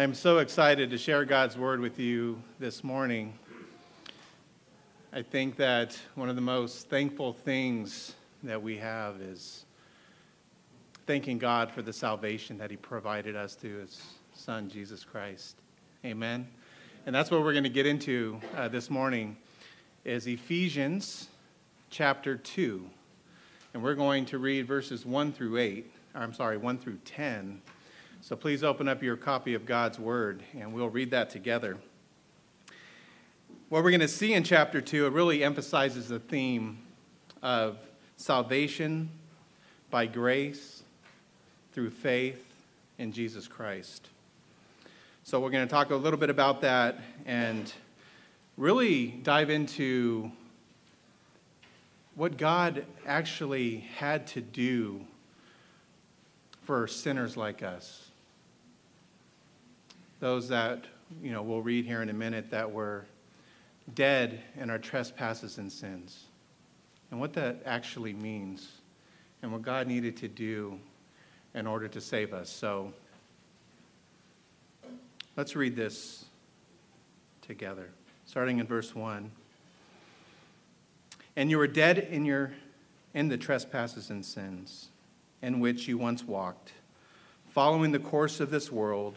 I am so excited to share God's word with you this morning. I think that one of the most thankful things that we have is thanking God for the salvation that He provided us through His Son, Jesus Christ. Amen. And that's what we're going to get into uh, this morning is Ephesians chapter 2. And we're going to read verses 1 through 8. I'm sorry, 1 through 10. So please open up your copy of God's Word and we'll read that together. What we're going to see in chapter 2, it really emphasizes the theme of salvation by grace through faith in Jesus Christ. So we're going to talk a little bit about that and really dive into what God actually had to do for sinners like us. Those that, you know, we'll read here in a minute that were dead in our trespasses and sins. And what that actually means and what God needed to do in order to save us. So let's read this together, starting in verse 1. And you were dead in, your, in the trespasses and sins in which you once walked, following the course of this world,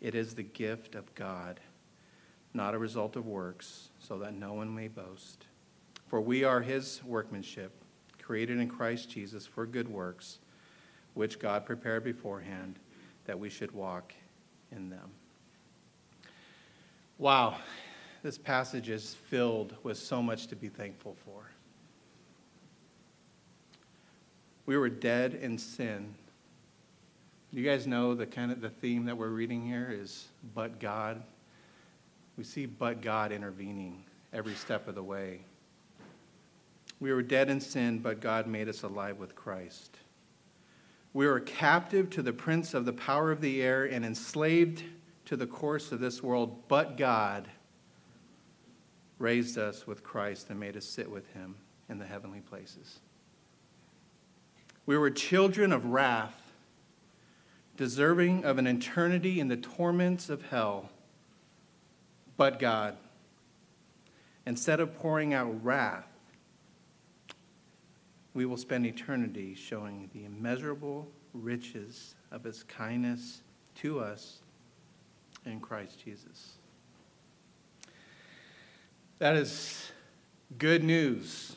it is the gift of God, not a result of works, so that no one may boast. For we are his workmanship, created in Christ Jesus for good works, which God prepared beforehand that we should walk in them. Wow, this passage is filled with so much to be thankful for. We were dead in sin. You guys know the kind of the theme that we're reading here is but God. We see but God intervening every step of the way. We were dead in sin, but God made us alive with Christ. We were captive to the prince of the power of the air and enslaved to the course of this world, but God raised us with Christ and made us sit with him in the heavenly places. We were children of wrath, deserving of an eternity in the torments of hell. But God, instead of pouring out wrath, we will spend eternity showing the immeasurable riches of his kindness to us in Christ Jesus. That is good news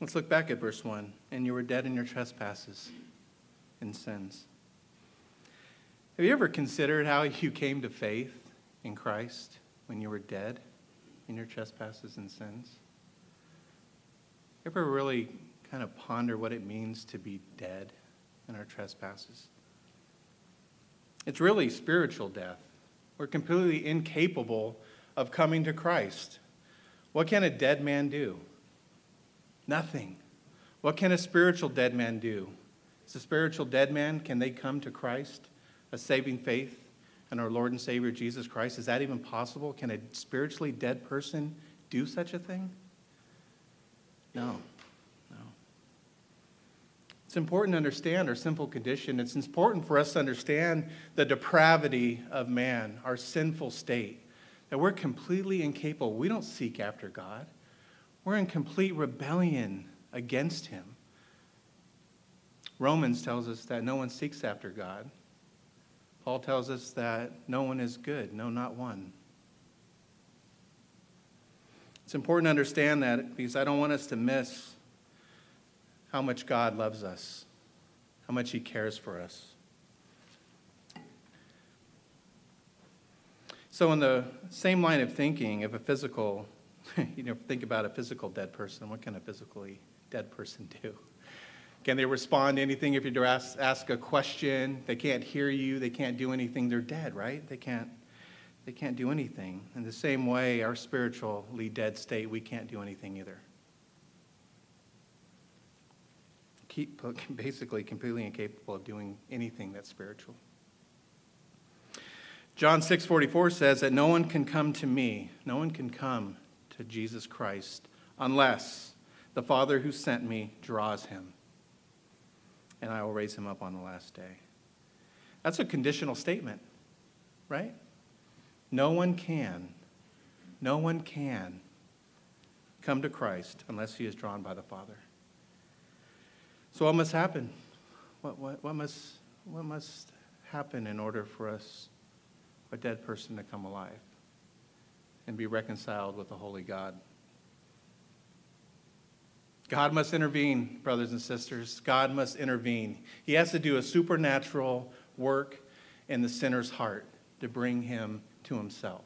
Let's look back at verse 1. And you were dead in your trespasses and sins. Have you ever considered how you came to faith in Christ when you were dead in your trespasses and sins? Ever really kind of ponder what it means to be dead in our trespasses? It's really spiritual death. We're completely incapable of coming to Christ. What can a dead man do? Nothing. What can a spiritual dead man do? As a spiritual dead man, can they come to Christ, a saving faith in our Lord and Savior Jesus Christ? Is that even possible? Can a spiritually dead person do such a thing? No. No. It's important to understand our simple condition. It's important for us to understand the depravity of man, our sinful state, that we're completely incapable. We don't seek after God. We're in complete rebellion against him. Romans tells us that no one seeks after God. Paul tells us that no one is good, no, not one. It's important to understand that because I don't want us to miss how much God loves us, how much He cares for us. So, in the same line of thinking, if a physical, you know, think about a physical dead person, what can a physically dead person do? Can they respond to anything if you ask, ask a question? They can't hear you, they can't do anything, they're dead, right? They can't, they can't do anything. In the same way, our spiritually dead state, we can't do anything either. Keep, basically, completely incapable of doing anything that's spiritual. John 6:44 says that no one can come to me, no one can come to Jesus Christ unless the Father who sent me draws him and I will raise him up on the last day. That's a conditional statement, right? No one can, no one can come to Christ unless he is drawn by the Father. So, what must happen? What, what, what, must, what must happen in order for us, a dead person, to come alive and be reconciled with the holy God? God must intervene, brothers and sisters. God must intervene. He has to do a supernatural work in the sinner's heart to bring him to himself.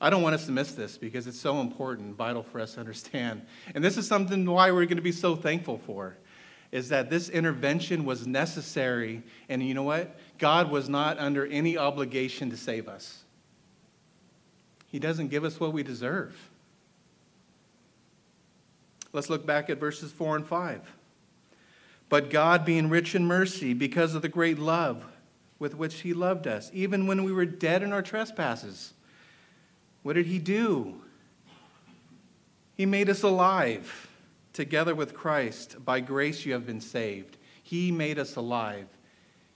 I don't want us to miss this because it's so important, vital for us to understand. And this is something why we're going to be so thankful for is that this intervention was necessary and you know what? God was not under any obligation to save us. He doesn't give us what we deserve. Let's look back at verses 4 and 5. But God, being rich in mercy, because of the great love with which He loved us, even when we were dead in our trespasses, what did He do? He made us alive together with Christ. By grace you have been saved. He made us alive.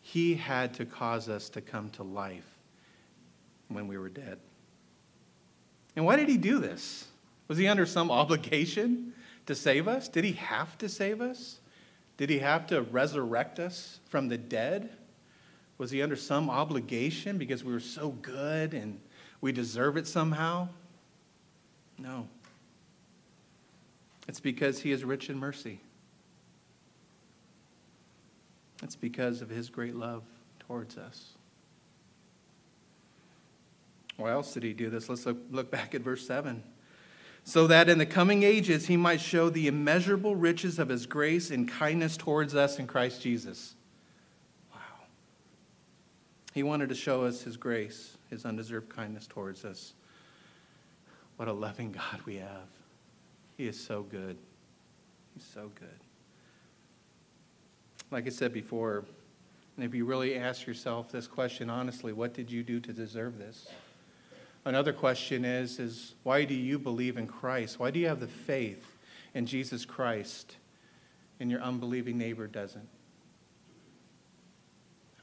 He had to cause us to come to life when we were dead. And why did He do this? Was He under some obligation? To save us? Did he have to save us? Did he have to resurrect us from the dead? Was he under some obligation because we were so good and we deserve it somehow? No. It's because he is rich in mercy. It's because of his great love towards us. Why else did he do this? Let's look, look back at verse 7 so that in the coming ages he might show the immeasurable riches of his grace and kindness towards us in Christ Jesus. Wow. He wanted to show us his grace, his undeserved kindness towards us. What a loving God we have. He is so good. He's so good. Like I said before, and if you really ask yourself this question honestly, what did you do to deserve this? Another question is, is why do you believe in Christ? Why do you have the faith in Jesus Christ and your unbelieving neighbor doesn't?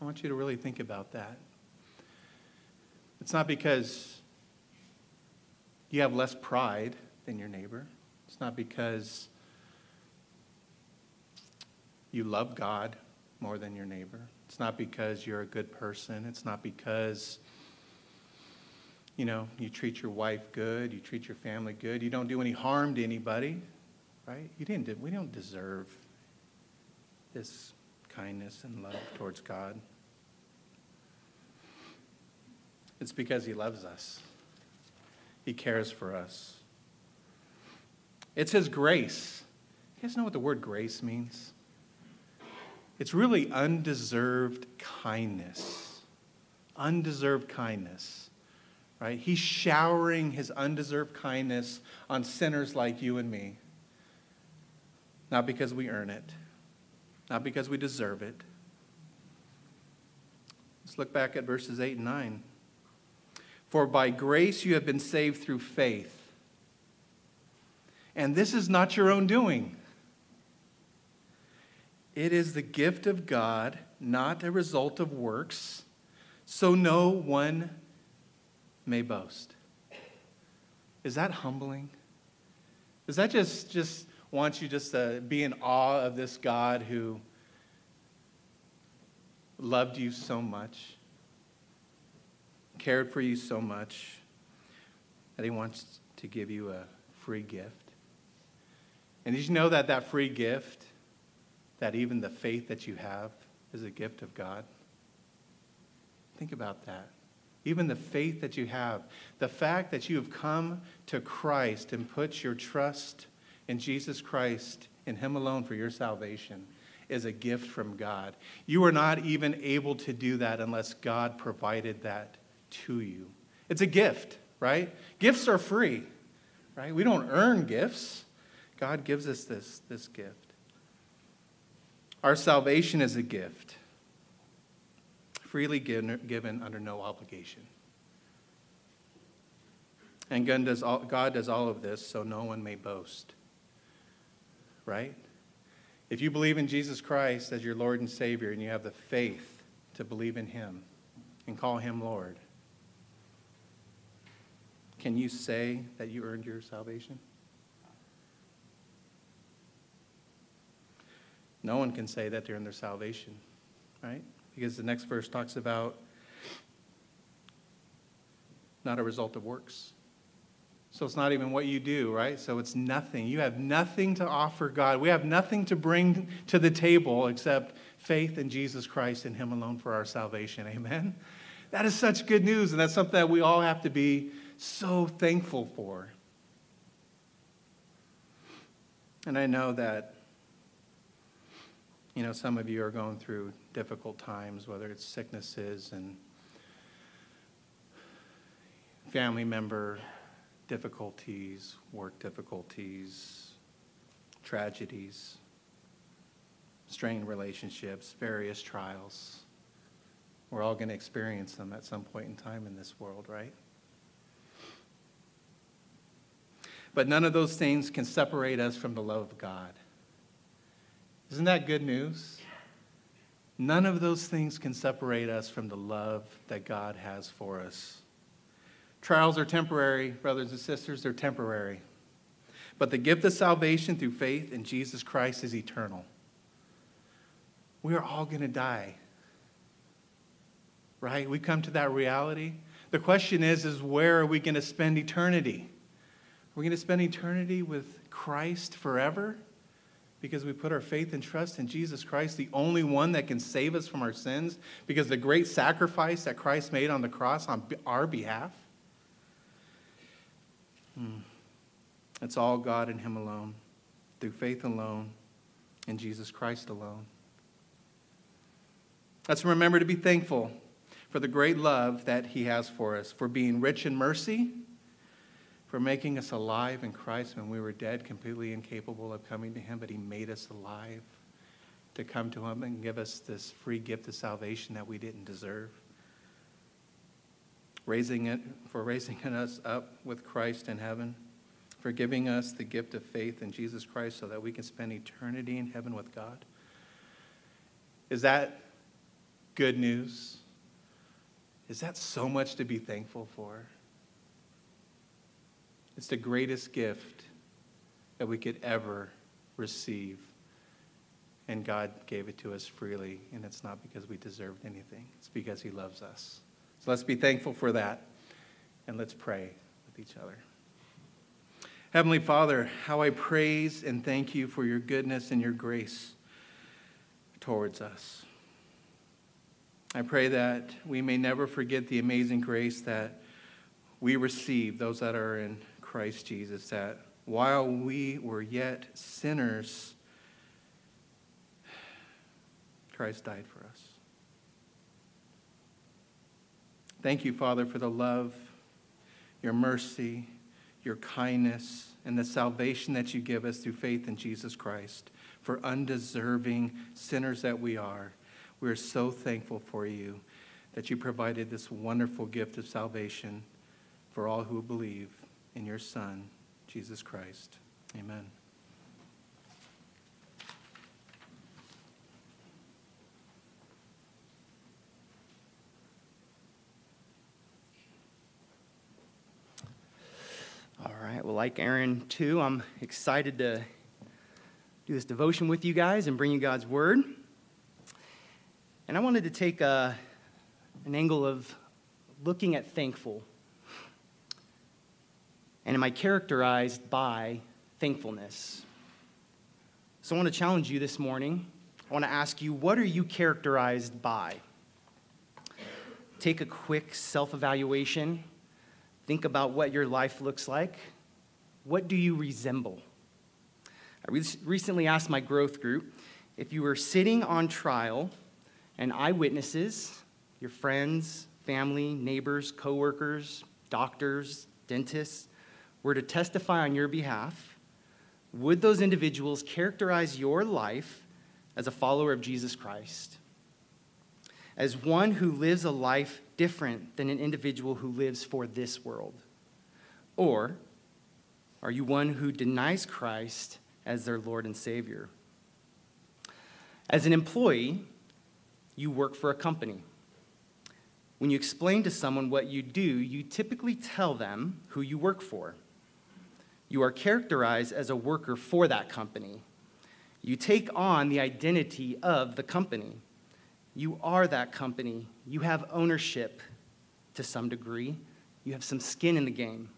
I want you to really think about that. It's not because you have less pride than your neighbor. It's not because you love God more than your neighbor. It's not because you're a good person. It's not because you know, you treat your wife good, you treat your family good, you don't do any harm to anybody, right? You didn't, we don't deserve this kindness and love towards God. It's because He loves us, He cares for us. It's His grace. You guys know what the word grace means? It's really undeserved kindness. Undeserved kindness right? He's showering his undeserved kindness on sinners like you and me. Not because we earn it, not because we deserve it. Let's look back at verses 8 and 9. For by grace you have been saved through faith. And this is not your own doing. It is the gift of God, not a result of works, so no one may boast. Is that humbling? Does that just, just want you just to be in awe of this God who loved you so much, cared for you so much, that he wants to give you a free gift. And did you know that that free gift, that even the faith that you have, is a gift of God? Think about that. Even the faith that you have, the fact that you have come to Christ and put your trust in Jesus Christ, in Him alone for your salvation, is a gift from God. You are not even able to do that unless God provided that to you. It's a gift, right? Gifts are free, right? We don't earn gifts. God gives us this, this gift. Our salvation is a gift, freely given, under no obligation. And God does, all, God does all of this so no one may boast. Right? If you believe in Jesus Christ as your Lord and Savior and you have the faith to believe in Him and call Him Lord, can you say that you earned your salvation? No one can say that they're in their salvation, right? Because the next verse talks about not a result of works. So it's not even what you do, right? So it's nothing. You have nothing to offer God. We have nothing to bring to the table except faith in Jesus Christ and Him alone for our salvation. Amen? That is such good news, and that's something that we all have to be so thankful for. And I know that you know, some of you are going through difficult times, whether it's sicknesses and family member difficulties, work difficulties, tragedies, strained relationships, various trials. We're all going to experience them at some point in time in this world, right? But none of those things can separate us from the love of God. Isn't that good news? None of those things can separate us from the love that God has for us. Trials are temporary, brothers and sisters, they're temporary. But the gift of salvation through faith in Jesus Christ is eternal. We are all going to die. Right? We come to that reality. The question is is where are we going to spend eternity? We're going to spend eternity with Christ forever? Because we put our faith and trust in Jesus Christ, the only one that can save us from our sins, because the great sacrifice that Christ made on the cross on our behalf. Hmm. It's all God and Him alone, through faith alone, in Jesus Christ alone. Let's remember to be thankful for the great love that He has for us, for being rich in mercy for making us alive in Christ when we were dead, completely incapable of coming to Him, but He made us alive to come to Him and give us this free gift of salvation that we didn't deserve. Raising it, for raising us up with Christ in heaven, for giving us the gift of faith in Jesus Christ so that we can spend eternity in heaven with God. Is that good news? Is that so much to be thankful for? It's the greatest gift that we could ever receive. And God gave it to us freely, and it's not because we deserved anything, it's because He loves us. So let's be thankful for that, and let's pray with each other. Heavenly Father, how I praise and thank you for your goodness and your grace towards us. I pray that we may never forget the amazing grace that we receive, those that are in Christ Jesus, that while we were yet sinners, Christ died for us. Thank you, Father, for the love, your mercy, your kindness, and the salvation that you give us through faith in Jesus Christ. For undeserving sinners that we are, we are so thankful for you that you provided this wonderful gift of salvation for all who believe in your Son, Jesus Christ. Amen. All right. Well, like Aaron, too, I'm excited to do this devotion with you guys and bring you God's Word. And I wanted to take a, an angle of looking at thankful. And am I characterized by thankfulness? So I want to challenge you this morning. I want to ask you, what are you characterized by? Take a quick self evaluation. Think about what your life looks like. What do you resemble? I re- recently asked my growth group if you were sitting on trial and eyewitnesses, your friends, family, neighbors, coworkers, doctors, dentists, were to testify on your behalf, would those individuals characterize your life as a follower of Jesus Christ? As one who lives a life different than an individual who lives for this world? Or are you one who denies Christ as their Lord and Savior? As an employee, you work for a company. When you explain to someone what you do, you typically tell them who you work for. You are characterized as a worker for that company. You take on the identity of the company. You are that company. You have ownership to some degree. You have some skin in the game.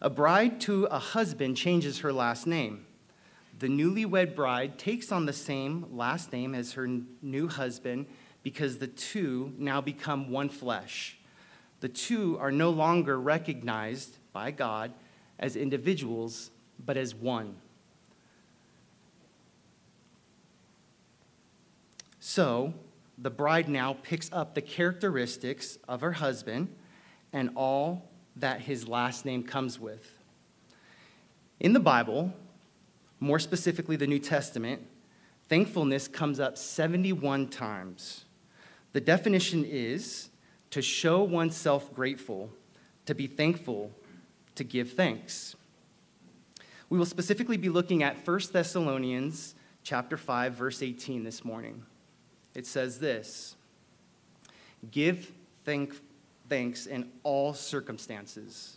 A bride to a husband changes her last name. The newlywed bride takes on the same last name as her new husband because the two now become one flesh. The two are no longer recognized by God as individuals, but as one. So, the bride now picks up the characteristics of her husband and all that his last name comes with. In the Bible, more specifically the New Testament, thankfulness comes up 71 times. The definition is to show oneself grateful, to be thankful, to give thanks. We will specifically be looking at 1 Thessalonians chapter 5 verse 18 this morning. It says this: Give thank, thanks in all circumstances,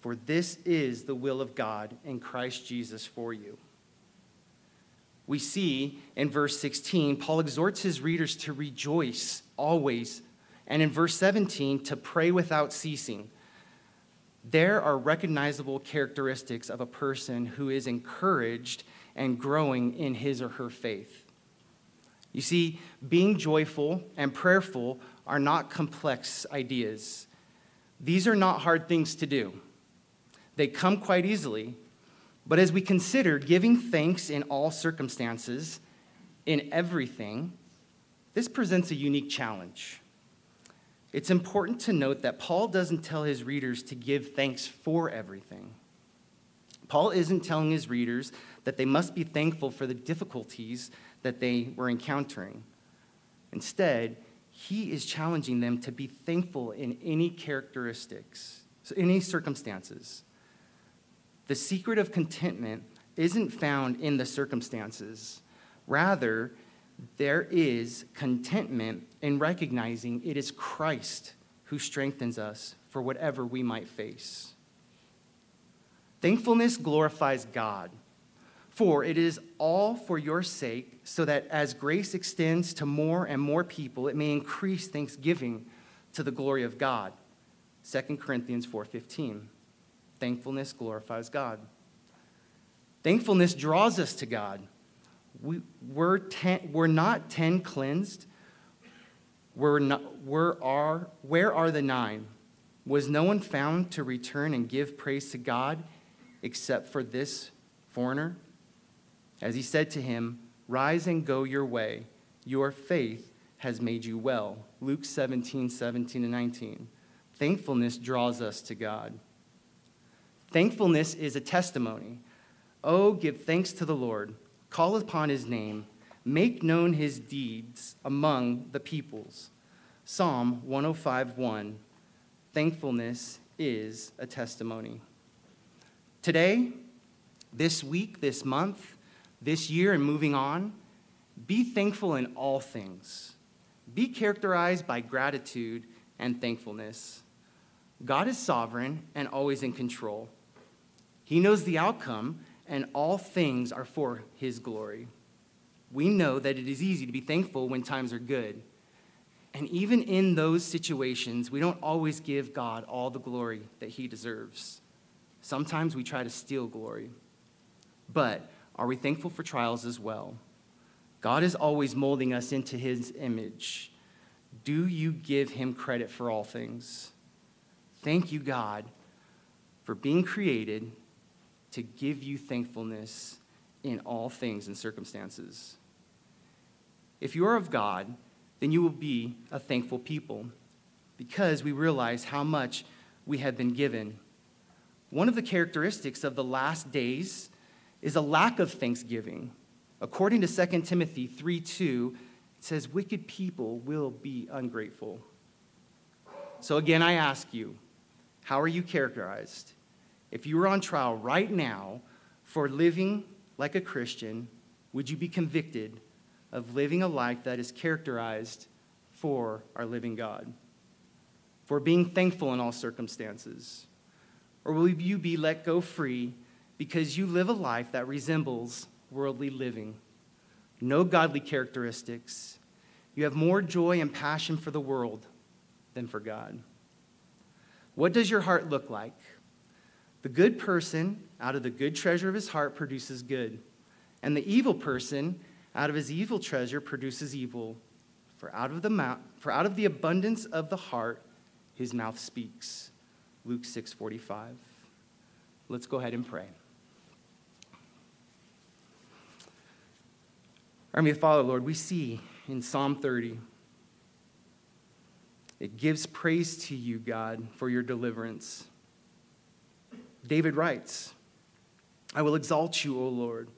for this is the will of God in Christ Jesus for you. We see in verse 16, Paul exhorts his readers to rejoice always, and in verse 17, to pray without ceasing. There are recognizable characteristics of a person who is encouraged and growing in his or her faith. You see, being joyful and prayerful are not complex ideas. These are not hard things to do. They come quite easily. But as we consider giving thanks in all circumstances, in everything, this presents a unique challenge. It's important to note that Paul doesn't tell his readers to give thanks for everything. Paul isn't telling his readers that they must be thankful for the difficulties that they were encountering. Instead, he is challenging them to be thankful in any characteristics, any circumstances. The secret of contentment isn't found in the circumstances. Rather, there is contentment in recognizing it is Christ who strengthens us for whatever we might face. Thankfulness glorifies God, for it is all for your sake, so that as grace extends to more and more people, it may increase thanksgiving to the glory of God. 2 Corinthians 4:15. Thankfulness glorifies God. Thankfulness draws us to God. We, we're, ten, we're not ten cleansed. We're not, we're are, where are the nine? Was no one found to return and give praise to God except for this foreigner? As he said to him, Rise and go your way. Your faith has made you well. Luke 17, 17 and 19. Thankfulness draws us to God. Thankfulness is a testimony. Oh, give thanks to the Lord, call upon his name, make known his deeds among the peoples. Psalm 105:1. Thankfulness is a testimony. Today, this week, this month, this year, and moving on, be thankful in all things. Be characterized by gratitude and thankfulness. God is sovereign and always in control. He knows the outcome, and all things are for his glory. we know that it is easy to be thankful when times are good. And even in those situations, we don't always give God all the glory that he deserves. Sometimes we try to steal glory. But are we thankful for trials as well? God is always molding us into his image. Do you give him credit for all things? Thank you, God, for being created to give you thankfulness in all things and circumstances. If you are of God, then you will be a thankful people because we realize how much we have been given. One of the characteristics of the last days is a lack of thanksgiving. According to 2 Timothy 3 2, it says, Wicked people will be ungrateful. So again, I ask you, how are you characterized? If you were on trial right now for living like a Christian, would you be convicted of living a life that is characterized for our living God? For being thankful in all circumstances? Or will you be let go free because you live a life that resembles worldly living? No godly characteristics. You have more joy and passion for the world than for God. What does your heart look like? The good person, out of the good treasure of his heart, produces good. And the evil person, out of his evil treasure, produces evil. For out of the, mouth, for out of the abundance of the heart, his mouth speaks. Luke 6 45. Let's go ahead and pray. Our Heavenly Father, Lord, we see in Psalm 30, it gives praise to you, God, for your deliverance. David writes, I will exalt you, O Lord,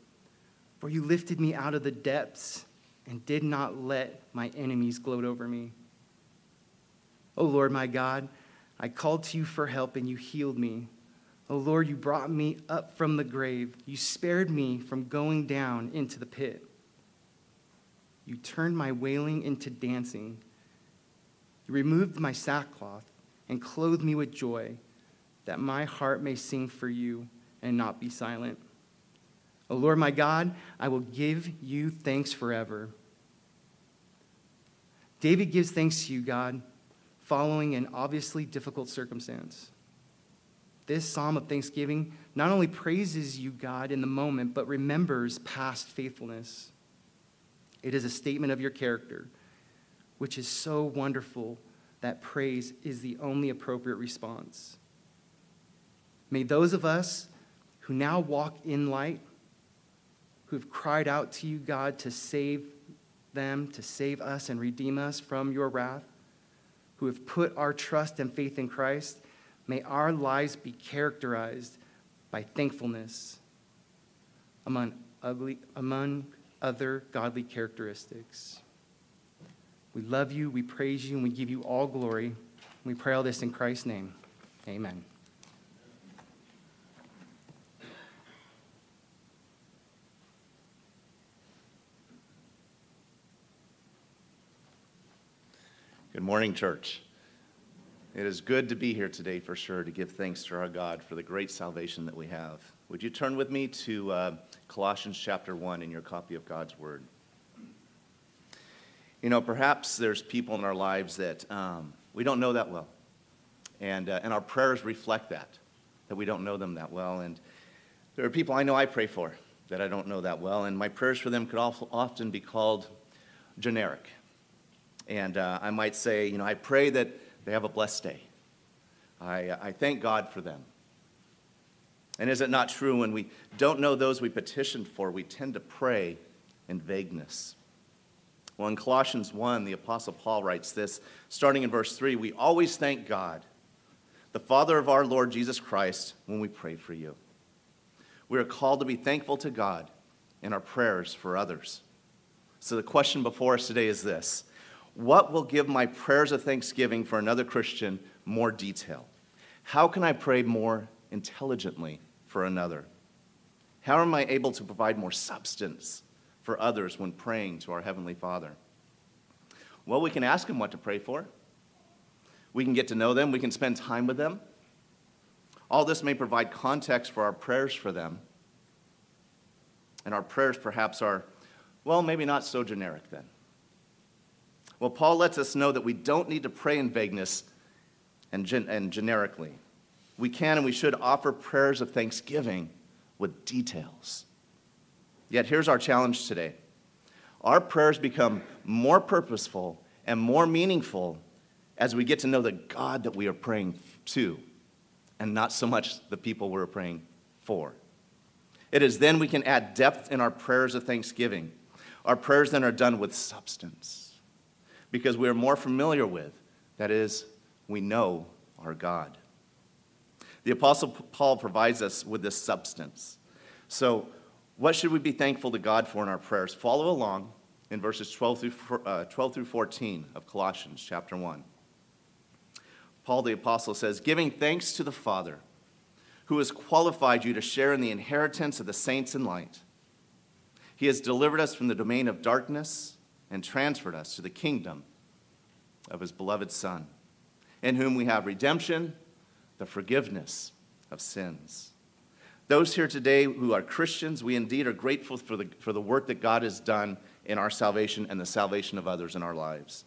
for you lifted me out of the depths and did not let my enemies gloat over me. O Lord, my God, I called to you for help and you healed me. O Lord, you brought me up from the grave. You spared me from going down into the pit. You turned my wailing into dancing. You removed my sackcloth and clothed me with joy that my heart may sing for you and not be silent. O Lord my God, I will give you thanks forever. David gives thanks to you, God, following an obviously difficult circumstance. This psalm of thanksgiving not only praises you, God, in the moment, but remembers past faithfulness. It is a statement of your character, which is so wonderful that praise is the only appropriate response. May those of us who now walk in light, who've cried out to you, God, to save them, to save us and redeem us from your wrath, who have put our trust and faith in Christ, may our lives be characterized by thankfulness among, ugly, among other godly characteristics. We love you, we praise you, and we give you all glory. We pray all this in Christ's name. Amen. Good morning, church. It is good to be here today for sure to give thanks to our God for the great salvation that we have. Would you turn with me to uh, Colossians chapter 1 in your copy of God's Word? You know, perhaps there's people in our lives that um, we don't know that well. And, uh, and our prayers reflect that, that we don't know them that well. And there are people I know I pray for that I don't know that well. And my prayers for them could often be called generic. And uh, I might say, you know, I pray that they have a blessed day. I, I thank God for them. And is it not true when we don't know those we petitioned for, we tend to pray in vagueness? Well, in Colossians 1, the Apostle Paul writes this, starting in verse 3 We always thank God, the Father of our Lord Jesus Christ, when we pray for you. We are called to be thankful to God in our prayers for others. So the question before us today is this what will give my prayers of thanksgiving for another Christian more detail? How can I pray more intelligently for another? How am I able to provide more substance for others when praying to our Heavenly Father? Well, we can ask Him what to pray for. We can get to know them. We can spend time with them. All this may provide context for our prayers for them. And our prayers perhaps are Well, maybe not so generic then. Well, Paul lets us know that we don't need to pray in vagueness and, gen- and generically. We can and we should offer prayers of thanksgiving with details. Yet here's our challenge today our prayers become more purposeful and more meaningful as we get to know the God that we are praying to and not so much the people we're praying for. It is then we can add depth in our prayers of thanksgiving. Our prayers then are done with substance because we are more familiar with, that is, we know our God. The Apostle Paul provides us with this substance. So, what should we be thankful to God for in our prayers? Follow along in verses 12 through, uh, 12 through 14 of Colossians chapter 1. Paul the Apostle says, Giving thanks to the Father who has qualified you to share in the inheritance of the saints in light. He has delivered us from the domain of darkness and transferred us to the kingdom of his beloved Son, in whom we have redemption, the forgiveness of sins. Those here today who are Christians, we indeed are grateful for the, for the work that God has done in our salvation and the salvation of others in our lives.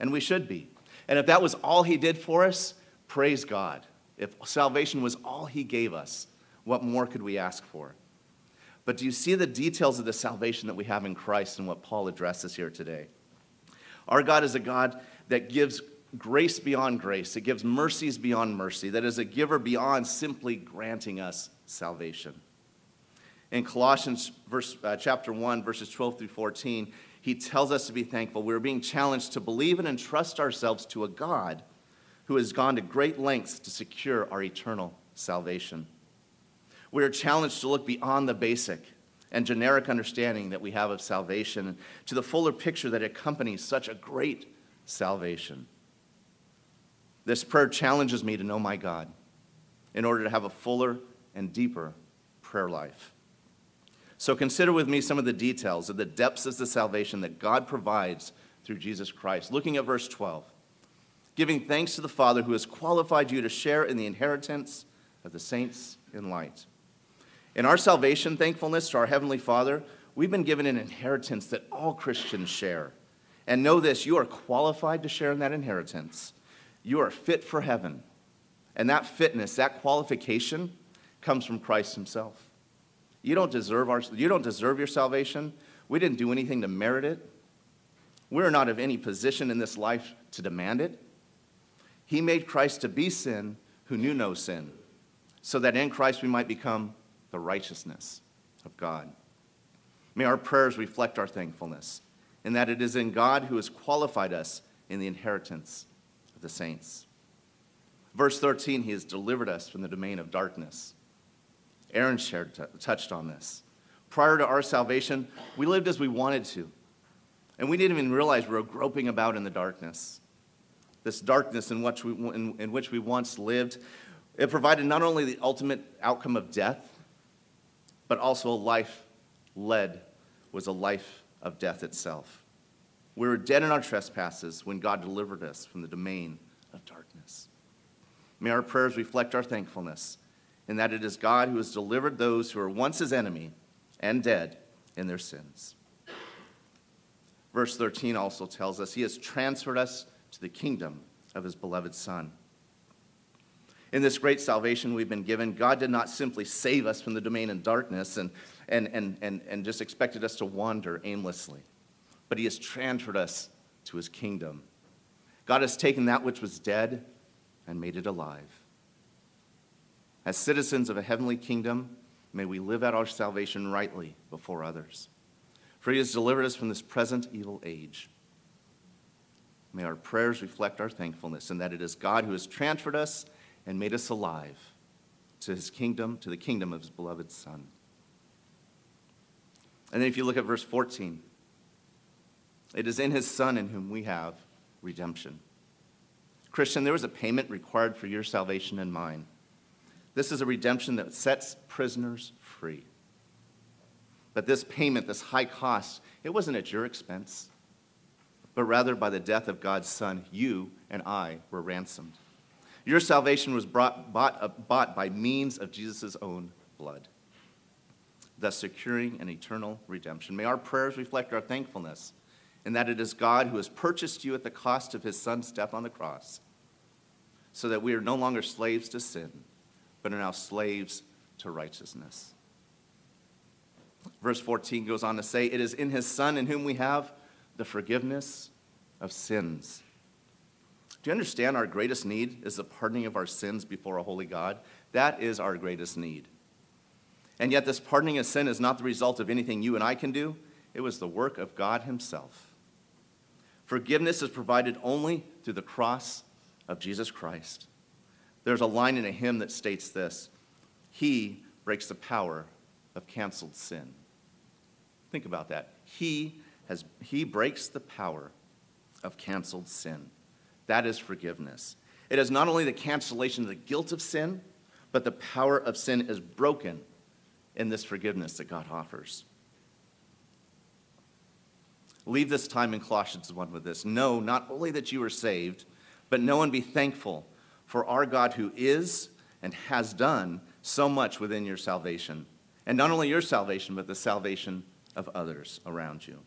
And we should be. And if that was all He did for us, praise God. If salvation was all He gave us, what more could we ask for? But do you see the details of the salvation that we have in Christ and what Paul addresses here today? Our God is a God that gives grace beyond grace, it gives mercies beyond mercy, that is a giver beyond simply granting us salvation. In Colossians verse, uh, chapter 1, verses 12 through 14, he tells us to be thankful. We're being challenged to believe and entrust ourselves to a God who has gone to great lengths to secure our eternal salvation. We are challenged to look beyond the basic and generic understanding that we have of salvation to the fuller picture that accompanies such a great salvation. This prayer challenges me to know my God in order to have a fuller and deeper prayer life. So consider with me some of the details of the depths of the salvation that God provides through Jesus Christ. Looking at verse 12. Giving thanks to the Father who has qualified you to share in the inheritance of the saints in light. In our salvation, thankfulness to our Heavenly Father, we've been given an inheritance that all Christians share. And know this you are qualified to share in that inheritance. You are fit for heaven. And that fitness, that qualification, comes from Christ Himself. You don't deserve, our, you don't deserve your salvation. We didn't do anything to merit it. We're not of any position in this life to demand it. He made Christ to be sin who knew no sin, so that in Christ we might become the righteousness of God. May our prayers reflect our thankfulness, in that it is in God who has qualified us in the inheritance of the saints. Verse 13, He has delivered us from the domain of darkness Aaron shared, touched on this. Prior to our salvation, we lived as we wanted to. And we didn't even realize we were groping about in the darkness. This darkness in which we, in, in which we once lived, it provided not only the ultimate outcome of death, but also a life led was a life of death itself. We were dead in our trespasses when God delivered us from the domain of darkness. May our prayers reflect our thankfulness in that it is God who has delivered those who were once his enemy and dead in their sins. Verse 13 also tells us he has transferred us to the kingdom of his beloved Son. In this great salvation we've been given, God did not simply save us from the domain of darkness and, and, and, and, and just expected us to wander aimlessly, but he has transferred us to his kingdom. God has taken that which was dead and made it alive. As citizens of a heavenly kingdom, may we live out our salvation rightly before others. For he has delivered us from this present evil age. May our prayers reflect our thankfulness in that it is God who has transferred us and made us alive to his kingdom, to the kingdom of his beloved Son. And then if you look at verse 14, it is in his Son in whom we have redemption. Christian, there was a payment required for your salvation and mine. This is a redemption that sets prisoners free. But this payment, this high cost, it wasn't at your expense, but rather by the death of God's Son, you and I were ransomed. Your salvation was brought, bought, uh, bought by means of Jesus' own blood. thus securing an eternal redemption. May our prayers reflect our thankfulness in that it is God who has purchased you at the cost of his son's death on the cross, so that we are no longer slaves to sin, but are now slaves to righteousness. Verse 14 goes on to say, It is in his Son in whom we have the forgiveness of sins. Do you understand our greatest need is the pardoning of our sins before a holy God? That is our greatest need. And yet, this pardoning of sin is not the result of anything you and I can do, it was the work of God Himself. Forgiveness is provided only through the cross of Jesus Christ. There's a line in a hymn that states this He breaks the power of canceled sin. Think about that. He, has, he breaks the power of canceled sin. That is forgiveness. It is not only the cancellation of the guilt of sin, but the power of sin is broken in this forgiveness that God offers. Leave this time in Colossians 1 with this. Know not only that you are saved, but know and be thankful for our God who is and has done so much within your salvation. And not only your salvation, but the salvation of others around you.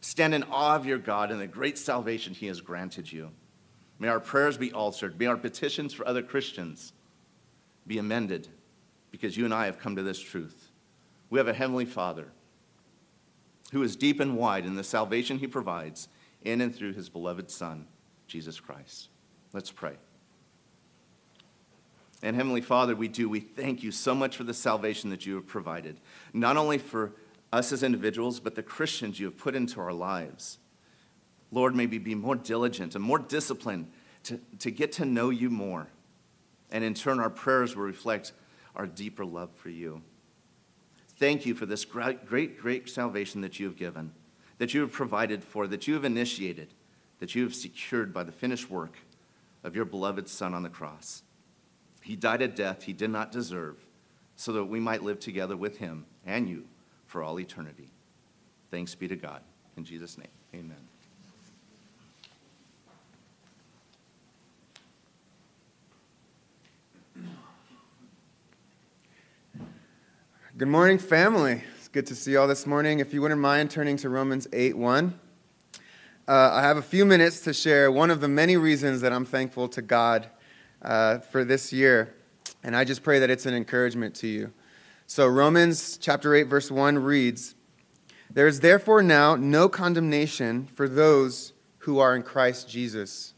Stand in awe of your God and the great salvation he has granted you. May our prayers be altered. May our petitions for other Christians be amended because you and I have come to this truth. We have a Heavenly Father who is deep and wide in the salvation he provides in and through his beloved Son, Jesus Christ. Let's pray. And Heavenly Father, we do. We thank you so much for the salvation that you have provided, not only for us as individuals, but the Christians you have put into our lives. Lord, may we be more diligent and more disciplined to, to get to know you more. And in turn, our prayers will reflect our deeper love for you. Thank you for this great, great, great salvation that you have given, that you have provided for, that you have initiated, that you have secured by the finished work of your beloved Son on the cross. He died a death he did not deserve so that we might live together with him and you for all eternity. Thanks be to God. In Jesus' name, amen. Good morning, family. It's good to see you all this morning. If you wouldn't mind turning to Romans 8 1. Uh, I have a few minutes to share one of the many reasons that I'm thankful to God uh, for this year. And I just pray that it's an encouragement to you. So, Romans chapter 8, verse 1 reads There is therefore now no condemnation for those who are in Christ Jesus.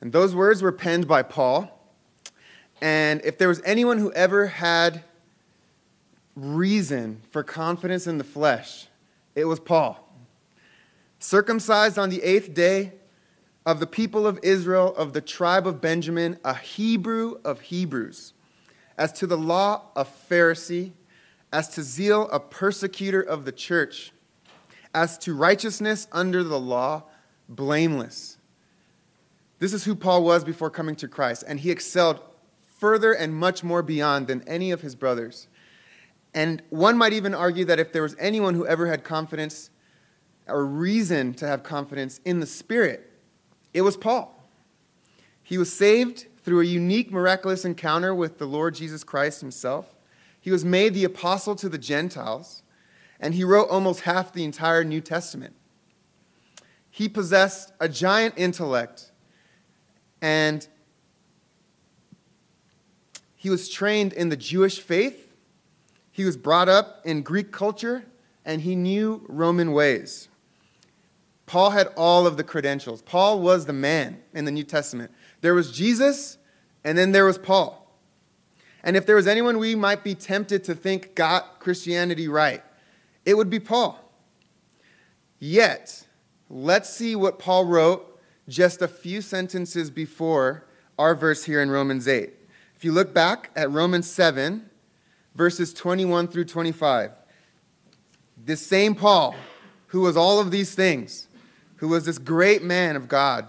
And those words were penned by Paul. And if there was anyone who ever had reason for confidence in the flesh, it was Paul. Circumcised on the eighth day of the people of Israel, of the tribe of Benjamin, a Hebrew of Hebrews, as to the law, a Pharisee, as to zeal, a persecutor of the church, as to righteousness under the law, blameless. This is who Paul was before coming to Christ, and he excelled further and much more beyond than any of his brothers. And one might even argue that if there was anyone who ever had confidence or reason to have confidence in the Spirit, it was Paul. He was saved through a unique, miraculous encounter with the Lord Jesus Christ himself. He was made the apostle to the Gentiles, and he wrote almost half the entire New Testament. He possessed a giant intellect, and he was trained in the Jewish faith he was brought up in Greek culture and he knew Roman ways. Paul had all of the credentials. Paul was the man in the New Testament. There was Jesus, and then there was Paul. And if there was anyone we might be tempted to think got Christianity right, it would be Paul. Yet, let's see what Paul wrote just a few sentences before our verse here in Romans 8. If you look back at Romans 7, verses 21 through 25. This same Paul, who was all of these things, who was this great man of God,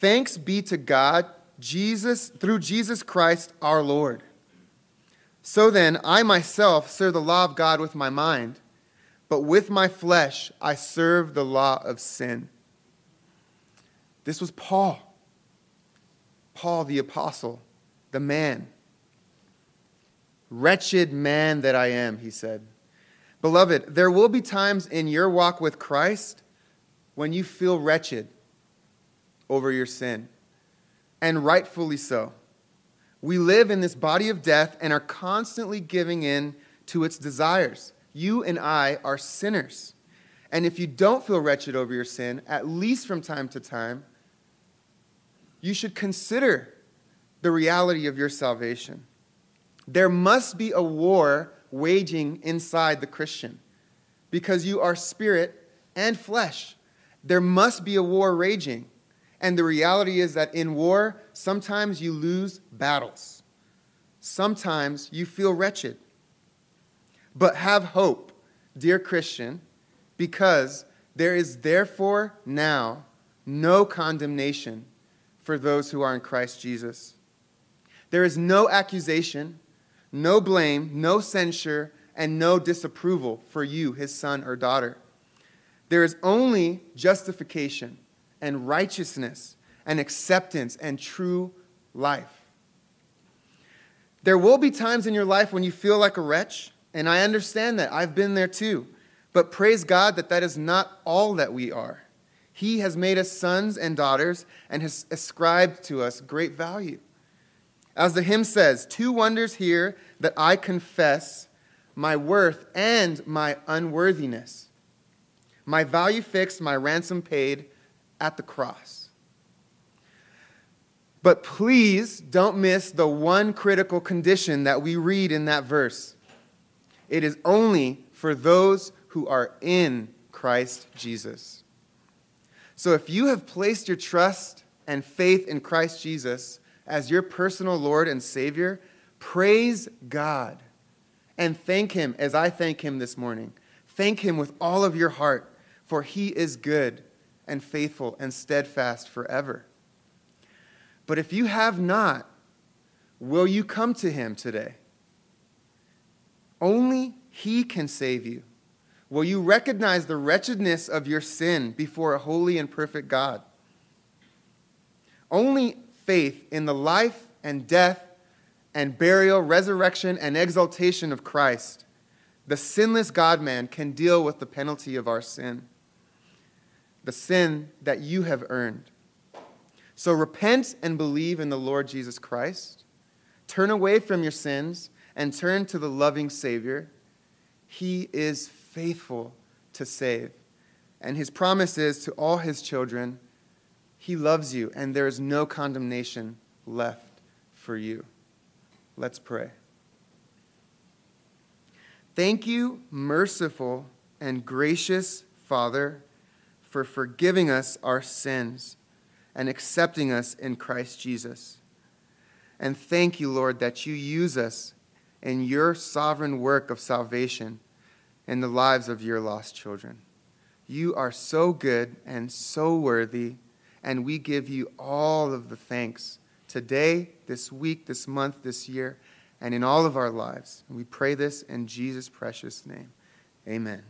Thanks be to God, Jesus, through Jesus Christ our Lord. So then, I myself serve the law of God with my mind, but with my flesh I serve the law of sin. This was Paul. Paul the apostle, the man. Wretched man that I am, he said. Beloved, there will be times in your walk with Christ when you feel wretched over your sin, and rightfully so. We live in this body of death and are constantly giving in to its desires. You and I are sinners. And if you don't feel wretched over your sin, at least from time to time, you should consider the reality of your salvation. There must be a war waging inside the Christian because you are spirit and flesh. There must be a war raging. And the reality is that in war, sometimes you lose battles. Sometimes you feel wretched. But have hope, dear Christian, because there is therefore now no condemnation for those who are in Christ Jesus. There is no accusation, no blame, no censure, and no disapproval for you, his son or daughter. There is only justification and righteousness and acceptance and true life. There will be times in your life when you feel like a wretch, and I understand that. I've been there too. But praise God that that is not all that we are. He has made us sons and daughters and has ascribed to us great value. As the hymn says, two wonders here that I confess my worth and my unworthiness. My value fixed, my ransom paid at the cross. But please don't miss the one critical condition that we read in that verse. It is only for those who are in Christ Jesus. So if you have placed your trust and faith in Christ Jesus as your personal Lord and Savior, praise God and thank Him as I thank Him this morning. Thank Him with all of your heart, for He is good and faithful and steadfast forever. But if you have not, will you come to Him today? Only He can save you. Will you recognize the wretchedness of your sin before a holy and perfect God? Only faith in the life and death and burial, resurrection, and exaltation of Christ, the sinless God man, can deal with the penalty of our sin, the sin that you have earned. So repent and believe in the Lord Jesus Christ. Turn away from your sins and turn to the loving Savior. He is faithful to save. And his promise is to all his children, he loves you, and there is no condemnation left for you. Let's pray. Thank you, merciful and gracious Father, for forgiving us our sins and accepting us in Christ Jesus. And thank you, Lord, that you use us in your sovereign work of salvation in the lives of your lost children. You are so good and so worthy, and we give you all of the thanks today, this week, this month, this year, and in all of our lives. And we pray this in Jesus' precious name. Amen.